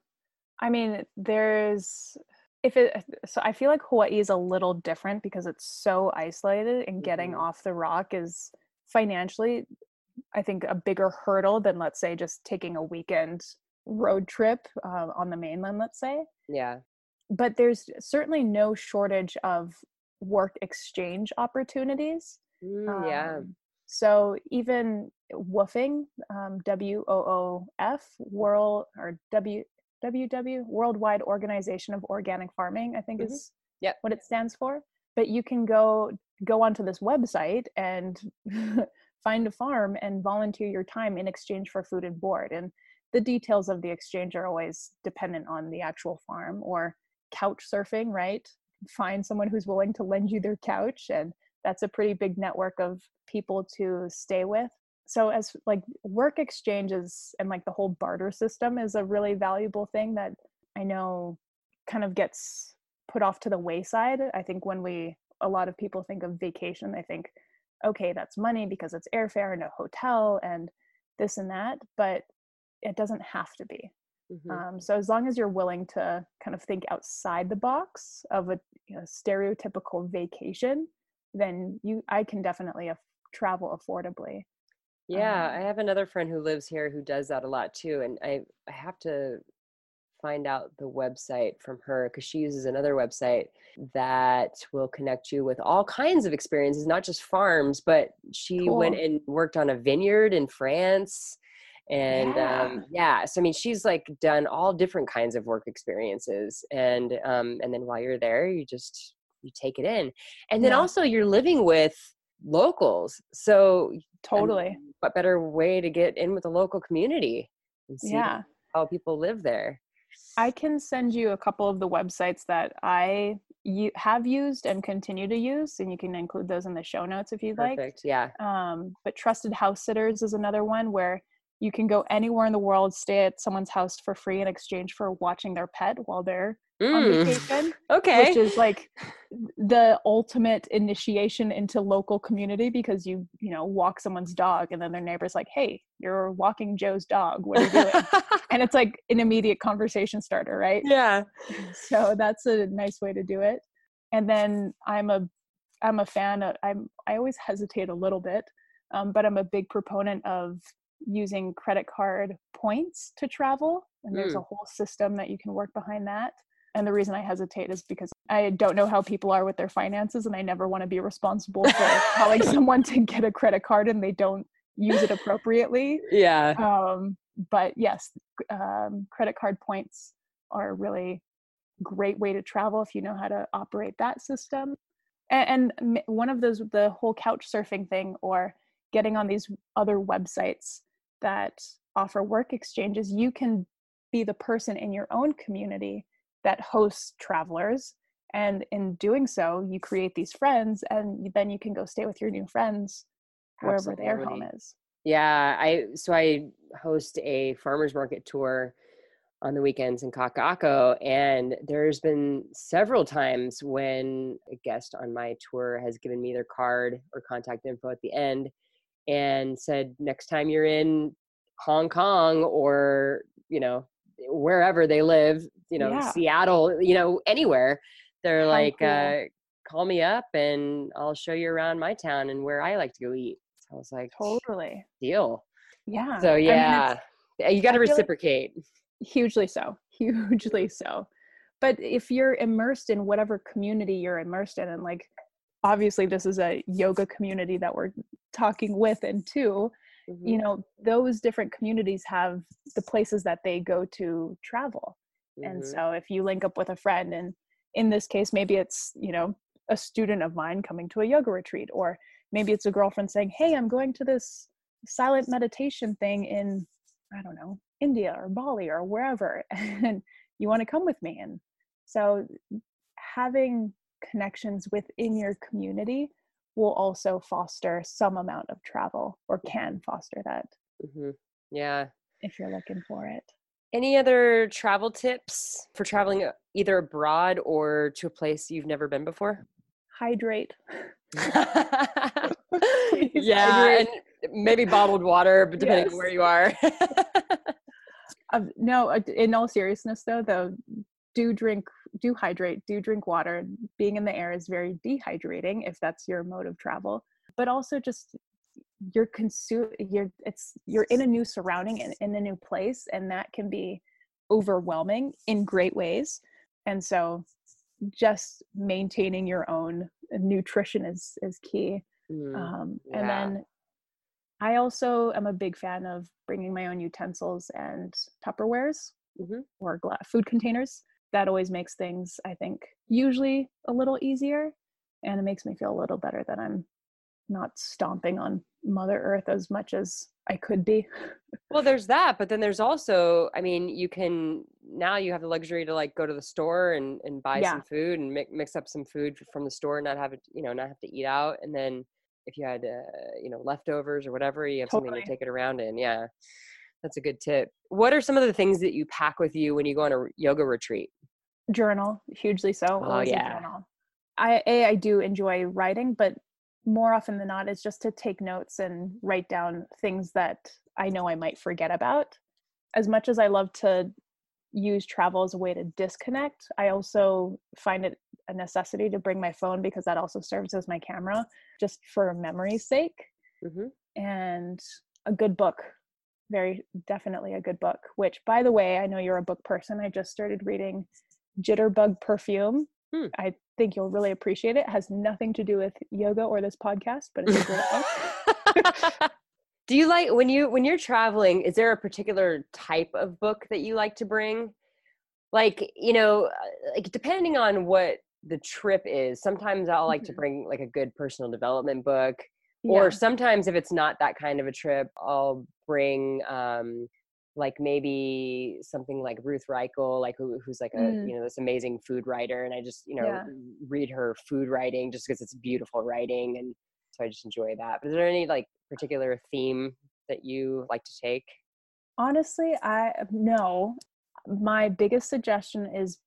I mean, there's if it so I feel like Hawaii is a little different because it's so isolated and getting Mhm. off the rock is financially I think a bigger hurdle than let's say just taking a weekend road trip uh, on the mainland, let's say. yeah But there's certainly no shortage of work exchange opportunities. Mm, yeah Um, so even woofing, um, W O O F, World or W W W Worldwide Organization of Organic Farming, I think Mhm. is Yep. what it stands for. But you can go go onto this website and find a farm and volunteer your time in exchange for food and board. And the details of the exchange are always dependent on the actual farm or couch surfing, right? Find someone who's willing to lend you their couch and that's a pretty big network of people to stay with. So as like work exchanges and like the whole barter system is a really valuable thing that I know kind of gets put off to the wayside. I think when we a lot of people think of vacation, they think, okay, that's money because it's airfare and a hotel and this and that, but it doesn't have to be. Mm-hmm. Um, so as long as you're willing to kind of think outside the box of a you know, stereotypical vacation, then you I can definitely af- travel affordably. Yeah, um, I have another friend who lives here who does that a lot too, and I I have to find out the website from her because she uses another website that will connect you with all kinds of experiences, not just farms, but she cool. went and worked on a vineyard in France. And yeah. Um, yeah, so I mean, she's like done all different kinds of work experiences, and um, and then while you're there, you just you take it in, and then yeah. also you're living with locals. So totally, what better way to get in with the local community and see yeah. how people live there? I can send you a couple of the websites that I you have used and continue to use, and you can include those in the show notes if you'd like. Perfect. like. Yeah. Um, but Trusted House Sitters is another one where you can go anywhere in the world, stay at someone's house for free in exchange for watching their pet while they're mm. on vacation. Okay. Which is like the ultimate initiation into local community because you, you know, walk someone's dog and then their neighbor's like, hey, you're walking Joe's dog. What are you doing? and it's like an immediate conversation starter, right? Yeah. So that's a nice way to do it. And then I'm a I'm a fan of I'm I always hesitate a little bit, um, but I'm a big proponent of using credit card points to travel and there's mm. a whole system that you can work behind that and the reason i hesitate is because i don't know how people are with their finances and i never want to be responsible for telling someone to get a credit card and they don't use it appropriately. Yeah. Um, but yes um, credit card points are a really great way to travel if you know how to operate that system. And, and one of those the whole couch surfing thing or getting on these other websites that offer work exchanges, you can be the person in your own community that hosts travelers. And in doing so, you create these friends, and then you can go stay with your new friends wherever Absolutely. their home is. Yeah, I so I host a farmers market tour on the weekends in Kaka'ako, and there's been several times when a guest on my tour has given me their card or contact info at the end and said next time you're in Hong Kong or you know wherever they live, you know yeah. Seattle, you know anywhere, they're How like, cool. uh, call me up and I'll show you around my town and where I like to go eat. So I was like, totally deal. Yeah. So yeah, I mean, you got to reciprocate. Like hugely so, hugely so. But if you're immersed in whatever community you're immersed in, and like obviously this is a yoga community that we're talking with and to mm-hmm. you know those different communities have the places that they go to travel mm-hmm. and so if you link up with a friend and in this case maybe it's you know a student of mine coming to a yoga retreat or maybe it's a girlfriend saying hey i'm going to this silent meditation thing in i don't know india or bali or wherever and you want to come with me and so having connections within your community will also foster some amount of travel or can foster that. Mm-hmm. Yeah. If you're looking for it. Any other travel tips for traveling uh, either abroad or to a place you've never been before? Hydrate. yeah, hydrate. and maybe bottled water, but depending yes. on where you are. um, no, uh, in all seriousness, though, though, do drink do hydrate, do drink water. Being in the air is very dehydrating if that's your mode of travel. But also just you're consume you're it's you're in a new surrounding and in a new place and that can be overwhelming in great ways. And so just maintaining your own nutrition is is key. Mm, um, yeah. and then I also am a big fan of bringing my own utensils and Tupperwares mm-hmm. or gla- food containers that always makes things i think usually a little easier and it makes me feel a little better that i'm not stomping on Mother Earth as much as I could be. well, there's that, but then there's also, I mean, you can now you have the luxury to like go to the store and and buy yeah. some food and mix mix up some food from the store, and not have it, you know, not have to eat out, and then if you had, uh, you know, leftovers or whatever, you have totally. something to take it around in. Yeah, that's a good tip. What are some of the things that you pack with you when you go on a yoga retreat? Journal, hugely so. Oh yeah. I a I do enjoy writing, but more often than not it's just to take notes and write down things that I know I might forget about. As much as I love to use travel as a way to disconnect, I also find it a necessity to bring my phone because that also serves as my camera just for memory's sake. Mm-hmm. And a good book, very definitely a good book, which by the way, I know you're a book person. I just started reading Jitterbug Perfume. Hmm. I think you'll really appreciate it. it. has nothing to do with yoga or this podcast, but it's a great book. do you like when you when you're traveling, is there a particular type of book that you like to bring? Like, you know, uh, like depending on what the trip is, sometimes I'll like mm-hmm. to bring like a good personal development book. Yeah. Or sometimes if it's not that kind of a trip, I'll bring um like maybe something like Ruth Reichl, like who, who's like a mm. you know this amazing food writer, and I just you know yeah. read her food writing just because it's beautiful writing, and so I just enjoy that. But is there any like particular theme that you like to take? Honestly, I no. My biggest suggestion is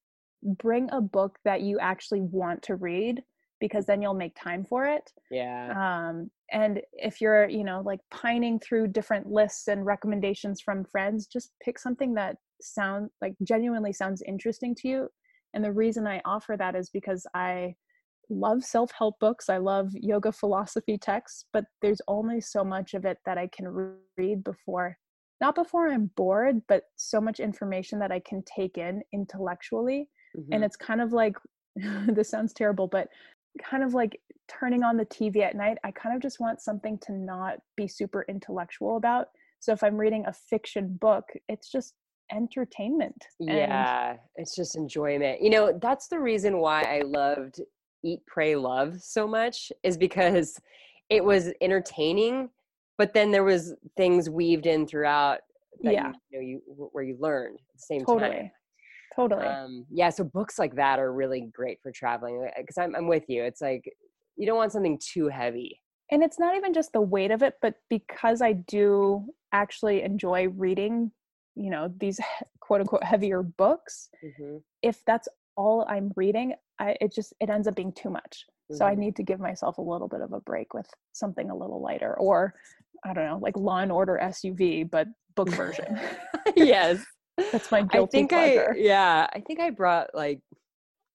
bring a book that you actually want to read because then you'll make time for it. Yeah. Um, and if you're you know like pining through different lists and recommendations from friends just pick something that sound like genuinely sounds interesting to you and the reason i offer that is because i love self-help books i love yoga philosophy texts but there's only so much of it that i can read before not before i'm bored but so much information that i can take in intellectually mm-hmm. and it's kind of like this sounds terrible but kind of like turning on the TV at night, I kind of just want something to not be super intellectual about. So if I'm reading a fiction book, it's just entertainment. Yeah, it's just enjoyment. You know, that's the reason why I loved Eat, Pray, Love so much, is because it was entertaining, but then there was things weaved in throughout that yeah. you, you know you where you learned at the same totally. time totally um, yeah so books like that are really great for traveling because I'm, I'm with you it's like you don't want something too heavy and it's not even just the weight of it but because i do actually enjoy reading you know these quote unquote heavier books mm-hmm. if that's all i'm reading I, it just it ends up being too much mm-hmm. so i mm-hmm. need to give myself a little bit of a break with something a little lighter or i don't know like law and order SVU but book version yes that's my guilty I think pleasure. I yeah, I think I brought like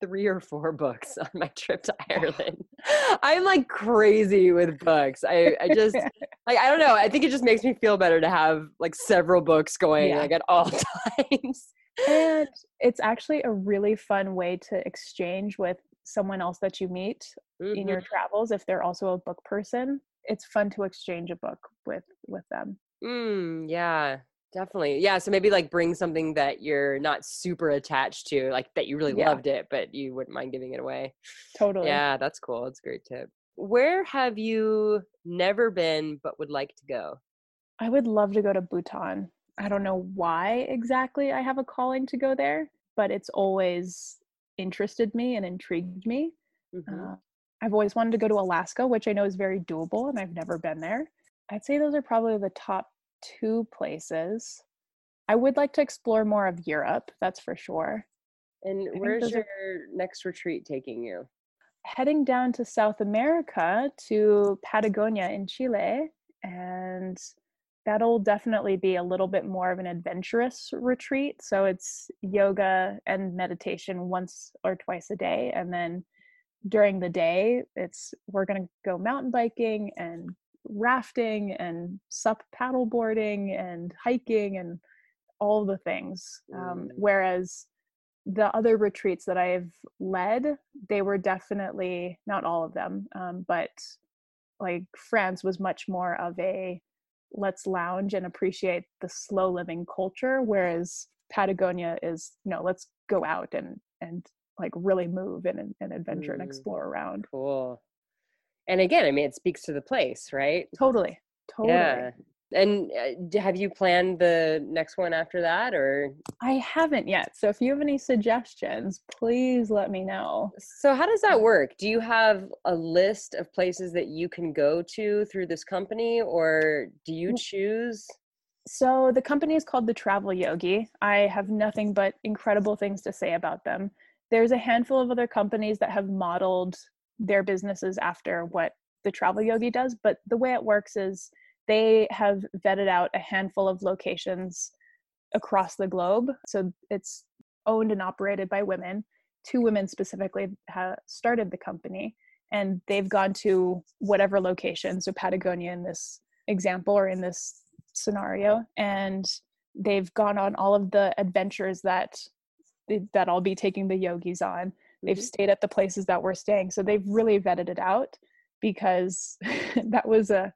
three or four books on my trip to Ireland. I'm like crazy with books. I I just like I don't know. I think it just makes me feel better to have like several books going yeah. like at all times. And it's actually a really fun way to exchange with someone else that you meet mm-hmm. in your mm-hmm. travels if they're also a book person. It's fun to exchange a book with with them. Mm, yeah. Definitely. Yeah. So maybe like bring something that you're not super attached to, like that you really yeah. loved it, but you wouldn't mind giving it away. Totally. Yeah, that's cool. That's a great tip. Where have you never been but would like to go? I would love to go to Bhutan. I don't know why exactly I have a calling to go there, but it's always interested me and intrigued me. Mm-hmm. Uh, I've always wanted to go to Alaska, which I know is very doable, and I've never been there. I'd say those are probably the top two places. I would like to explore more of Europe, that's for sure. And where's your are... next retreat taking you? Heading down to South America to Patagonia in Chile. And that'll definitely be a little bit more of an adventurous retreat. So it's yoga and meditation once or twice a day. And then during the day, it's we're going to go mountain biking and rafting and sup paddle boarding and hiking and all the things. Um, mm. whereas the other retreats that I've led, they were definitely not all of them, um, but like France was much more of a let's lounge and appreciate the slow living culture, whereas Patagonia is you know let's go out and and like really move and and adventure mm. and explore around. Cool. And again, I mean, it speaks to the place, right? Totally. Totally. Yeah. And uh, have you planned the next one after that or? I haven't yet. So if you have any suggestions, please let me know. So, how does that work? Do you have a list of places that you can go to through this company or do you choose? So, the company is called The Travel Yogi. I have nothing but incredible things to say about them. There's a handful of other companies that have modeled their businesses after what The Travel Yogi does, but the way it works is they have vetted out a handful of locations across the globe. So it's owned and operated by women. Two women specifically started the company, and they've gone to whatever location. So Patagonia in this example or in this scenario, and they've gone on all of the adventures that that I'll be taking the yogis on. They've mm-hmm. stayed at the places that we're staying, so they've really vetted it out because that was a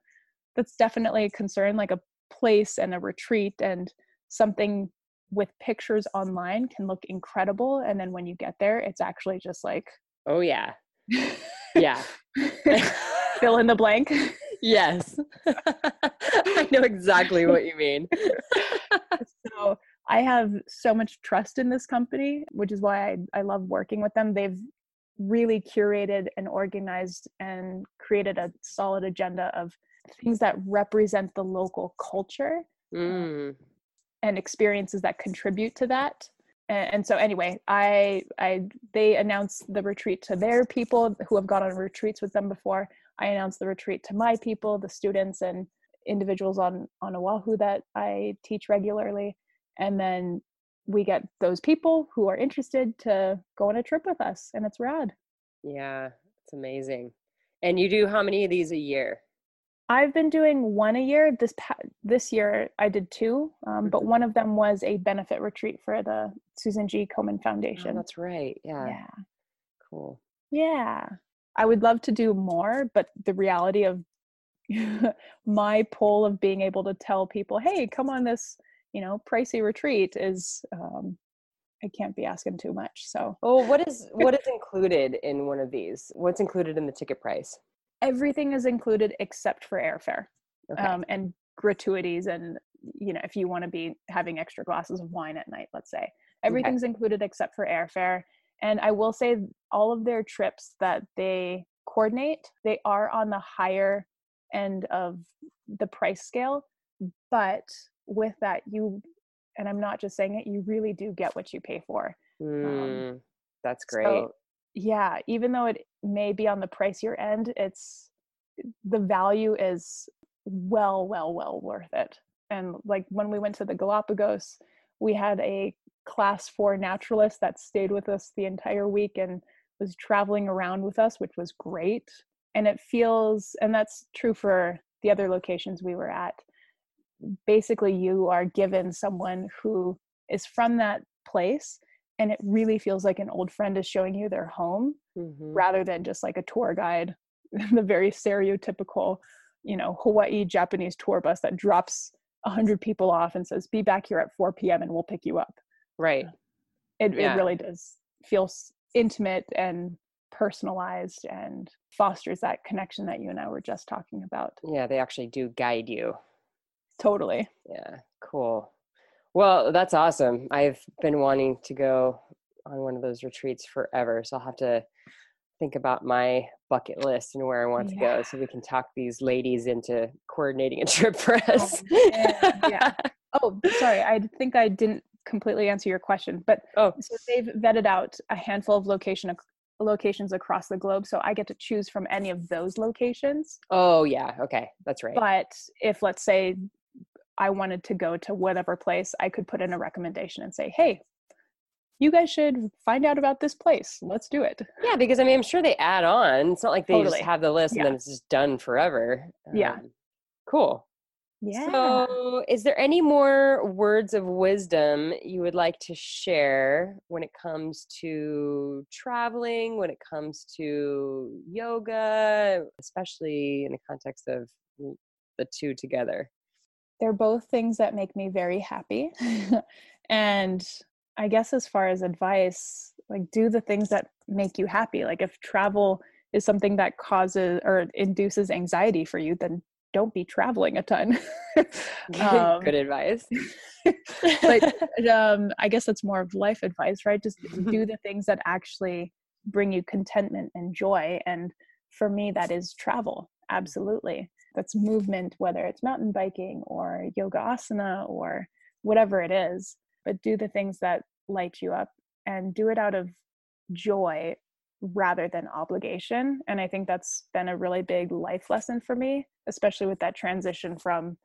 that's definitely a concern like a place and a retreat and something with pictures online can look incredible and then when you get there it's actually just like oh yeah. Yeah. fill in the blank. Yes. I know exactly what you mean. So i have so much trust in this company which is why I, I love working with them. They've really curated and organized and created a solid agenda of things that represent the local culture mm. and experiences that contribute to that. And, and, so anyway i i they announced the retreat to their people who have gone on retreats with them before. I announced the retreat to my people the students and individuals on on oahu that i teach regularly and then we get those people who are interested to go on a trip with us and it's rad yeah it's amazing and you do how many of these a year I've been doing one a year. This this year I did two, um, but mm-hmm. one of them was a benefit retreat for the Susan G. Komen oh, Foundation. Oh, that's right. Yeah. Yeah. Cool. Yeah. I would love to do more, but the reality of my pull of being able to tell people, "Hey, come on this, you know, pricey retreat," is um, I can't be asking too much. So. Oh, what is what is included in one of these? What's included in the ticket price? everything is included except for airfare okay. um, and gratuities and you know if you want to be having extra glasses of wine at night let's say everything's okay. included except for airfare and i will say all of their trips that they coordinate they are on the higher end of the price scale but with that you and i'm not just saying it you really do get what you pay for mm, um, that's great. so, yeah even though it may be on the pricier end it's the value is well well well worth it and like when we went to the galapagos we had a class four naturalist that stayed with us the entire week and was traveling around with us which was great and it feels and that's true for the other locations we were at basically you are given someone who is from that place and it really feels like an old friend is showing you their home mm-hmm. rather than just like a tour guide the very stereotypical you know hawaii japanese tour bus that drops 100 people off and says be back here at 4 p.m and we'll pick you up right it, yeah. it really does feel intimate and personalized and fosters that connection that you and i were just talking about yeah they actually do guide you totally yeah cool well, that's awesome. I've been wanting to go on one of those retreats forever. So I'll have to think about my bucket list and where I want to go so we can talk these ladies into coordinating a trip for oh, us. Oh, yeah. oh, sorry. I think I didn't completely answer your question, but oh. so they've vetted out a handful of location locations across the globe so i get to choose from any of those locations oh yeah okay that's right but if let's say I wanted to go to whatever place, I could put in a recommendation and say, hey, you guys should find out about this place. Let's do it. Yeah, because I mean, I'm sure they add on. It's not like they totally. just have the list yeah. and then it's just done forever. Um, yeah. Cool. Yeah. So, is there any more words of wisdom you would like to share when it comes to traveling, when it comes to yoga, especially in the context of the two together? They're both things that make me very happy. and I guess as far as advice, like do the things that make you happy. Like if travel is something that causes or induces anxiety for you, then don't be traveling a ton. um, Good advice. but um, I guess that's more of life advice, right? Just do the things that actually bring you contentment and joy. And for me, that is travel. Absolutely. That's movement, whether it's mountain biking or yoga asana or whatever it is. But do the things that light you up and do it out of joy rather than obligation. And I think that's been a really big life lesson for me, especially with that transition from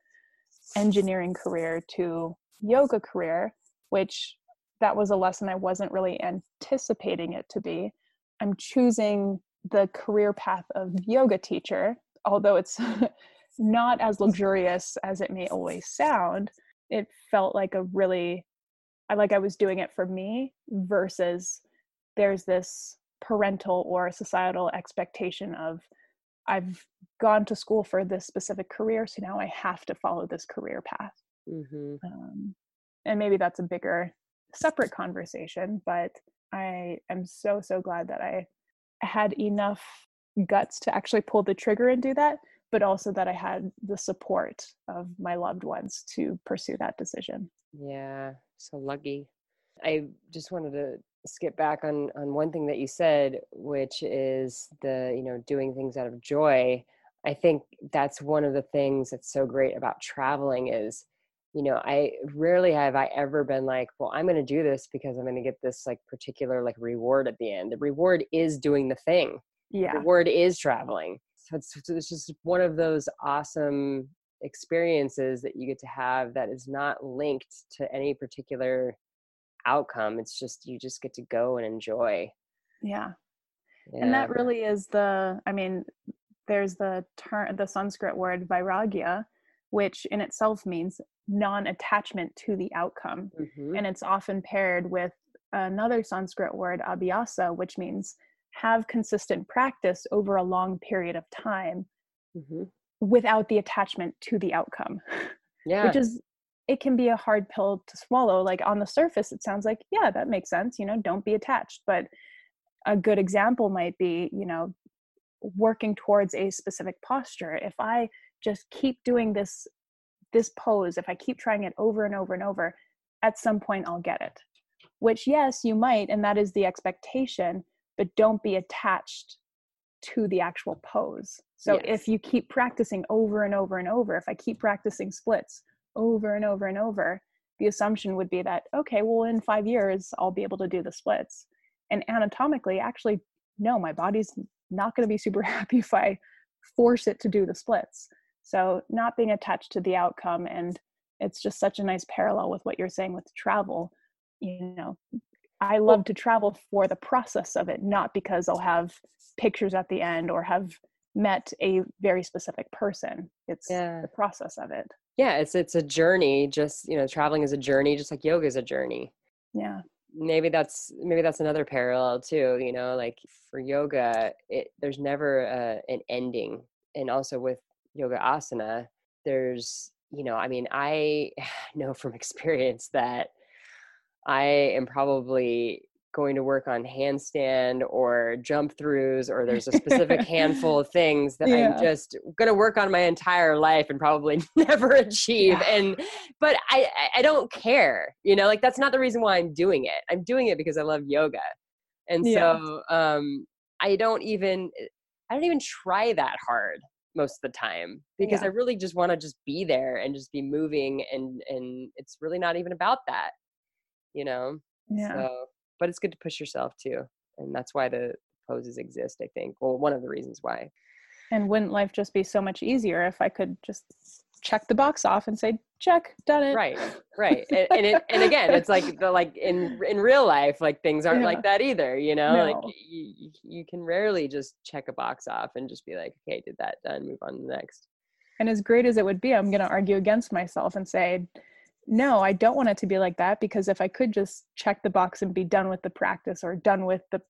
engineering career to yoga career, which that was a lesson I wasn't really anticipating it to be. I'm choosing the career path of yoga teacher, although it's not as luxurious as it may always sound. It felt like a really, I like I was doing it for me versus there's this parental or societal expectation of I've gone to school for this specific career, so now I have to follow this career path. Mm-hmm. Um, and maybe that's a bigger, separate conversation, but I am so, so glad that I had enough guts to actually pull the trigger and do that, but also that I had the support of my loved ones to pursue that decision. Yeah, so lucky. I just wanted to skip back on on one thing that you said which is the you know doing things out of joy i think that's one of the things that's so great about traveling is you know i rarely have i ever been like well i'm going to do this because i'm going to get this like particular like reward at the end the reward is doing the thing yeah. the word is traveling. So it's, it's just one of those awesome experiences that you get to have that is not linked to any particular outcome. It's just you just get to go and enjoy. Yeah, yeah. and that really is the i mean there's the term the sanskrit word vairagya which in itself means non-attachment to the outcome. Mm-hmm. and it's often paired with another sanskrit word abhyasa which means have consistent practice over a long period of time mm-hmm. without the attachment to the outcome yeah. which is it can be a hard pill to swallow. Like on the surface it sounds like yeah that makes sense you know don't be attached. But a good example might be you know working towards a specific posture. If i just keep doing this this pose if i keep trying it over and over and over at some point i'll get it. Which yes you might and that is the expectation but don't be attached to the actual pose so yes. if you keep practicing over and over and over if i keep practicing splits over and over and over, the assumption would be that, okay, well, in five years, I'll be able to do the splits. And anatomically, actually, no, my body's not going to be super happy if I force it to do the splits. So, not being attached to the outcome. And it's just such a nice parallel with what you're saying with travel. You know, I love to travel for the process of it, not because I'll have pictures at the end or have met a very specific person. It's yeah. the process of it yeah it's it's a journey just you know traveling is a journey just like yoga is a journey yeah maybe that's maybe that's another parallel too you know like for yoga it there's never a, an ending and also with yoga asana there's you know i mean i know from experience that i am probably going to work on handstand or jump throughs or there's a specific handful of things that yeah. I'm just going to work on my entire life and probably never achieve yeah. and but I I don't care you know like that's not the reason why I'm doing it I'm doing it because I love yoga and yeah. so um I don't even I don't even try that hard most of the time because I really just want to just be there and just be moving and and it's really not even about that you know? Yeah. So but it's good to push yourself too and that's why the poses exist i think well one of the reasons why. And wouldn't life just be so much easier if i could just check the box off and say check done it. Right right and, and it and again it's like the like in in real life like things aren't yeah. like that either you know? No. like you, you can rarely just check a box off and just be like okay did that done move on to the next. And as great as it would be i'm going to argue against myself and say no, I don't want it to be like that because if I could just check the box and be done with the practice or done with the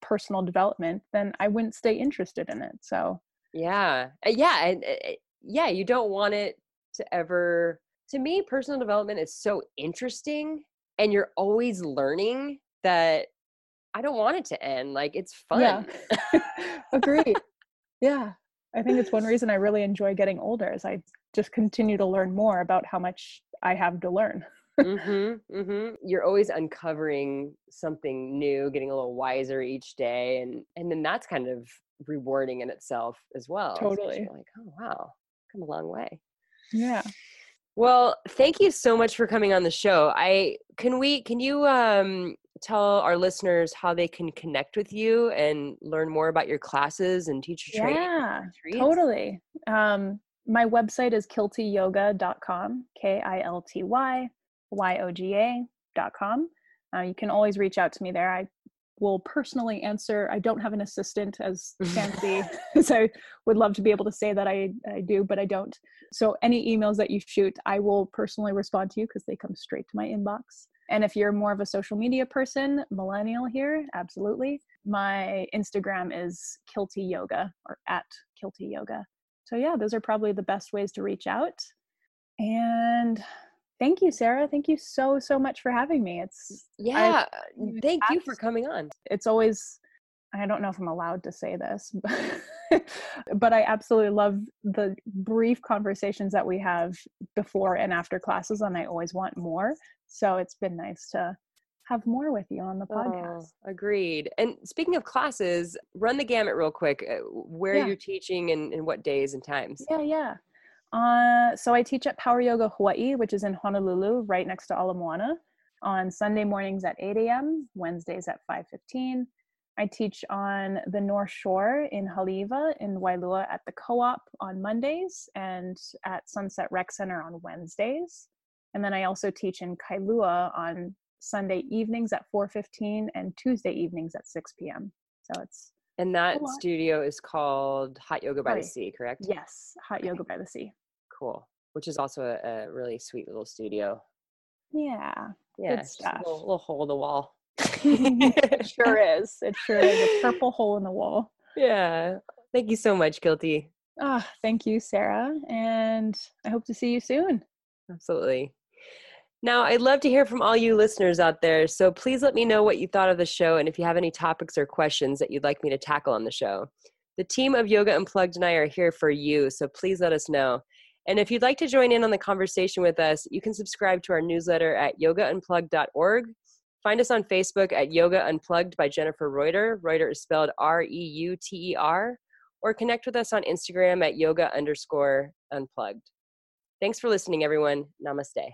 personal development, then I wouldn't stay interested in it. So, yeah. Uh, yeah. Uh, yeah. You don't want it to ever, to me, personal development is so interesting and you're always learning that I don't want it to end. Like it's fun. Yeah. Agree. yeah. I think it's one reason I really enjoy getting older is I just continue to learn more about how much I have to learn. mm-hmm, mm-hmm. You're always uncovering something new, getting a little wiser each day, and and then that's kind of rewarding in itself as well. Totally. Like, oh wow, come a long way. Yeah. Well, thank you so much for coming on the show. I can we can you um tell our listeners how they can connect with you and learn more about your classes and teacher training? Yeah, totally. Um, my website is kiltyyoga.com, K I L T Y Y O G A.com. Uh, you can always reach out to me there. I will personally answer. I don't have an assistant as fancy as I would love to be able to say that I, I do, but I don't. So any emails that you shoot, I will personally respond to you because they come straight to my inbox. And if you're more of a social media person, millennial here, absolutely. My Instagram is Kilty Yoga or at Kilty Yoga. So yeah, those are probably the best ways to reach out. And thank you, Sarah. Thank you so so much for having me. It's yeah. I, thank you for coming on. It's always I don't know if I'm allowed to say this, but, but I absolutely love the brief conversations that we have before and after classes, and I always want more. So it's been nice to have more with you on the podcast. Oh, agreed. And speaking of classes, run the gamut real quick. Uh, where yeah. you're teaching and, and what days and times? Yeah, yeah. Uh, so I teach at Power Yoga Hawaii, which is in Honolulu, right next to Ala Moana, on Sunday mornings at 8 a.m., Wednesdays at 5:15. I teach on the North Shore in Haleiwa in Waialua at the Co-op on Mondays and at Sunset Rec Center on Wednesdays. And then I also teach in Kailua on Sunday evenings at 4:15 and Tuesday evenings at 6 p.m. So it's and that studio is called Hot Yoga by Sorry. the Sea, correct? Yes, Hot okay. Yoga by the Sea. Cool. Which is also a, a really sweet little studio. Yeah. Yeah. Good stuff. A little, little hole in the wall. it sure is. It sure is a purple hole in the wall. Yeah. Thank you so much, Kilty. Ah, oh, thank you, Sarah. And I hope to see you soon. Absolutely. Now, I'd love to hear from all you listeners out there. So please let me know what you thought of the show and if you have any topics or questions that you'd like me to tackle on the show. The team of Yoga Unplugged and I are here for you, so please let us know. And if you'd like to join in on the conversation with us, you can subscribe to our newsletter at yogaunplugged.org. Find us on Facebook at Yoga Unplugged by Jennifer Reuter. Reuter is spelled R E U T E R. Or connect with us on Instagram at yoga underscore unplugged. Thanks for listening, everyone. Namaste.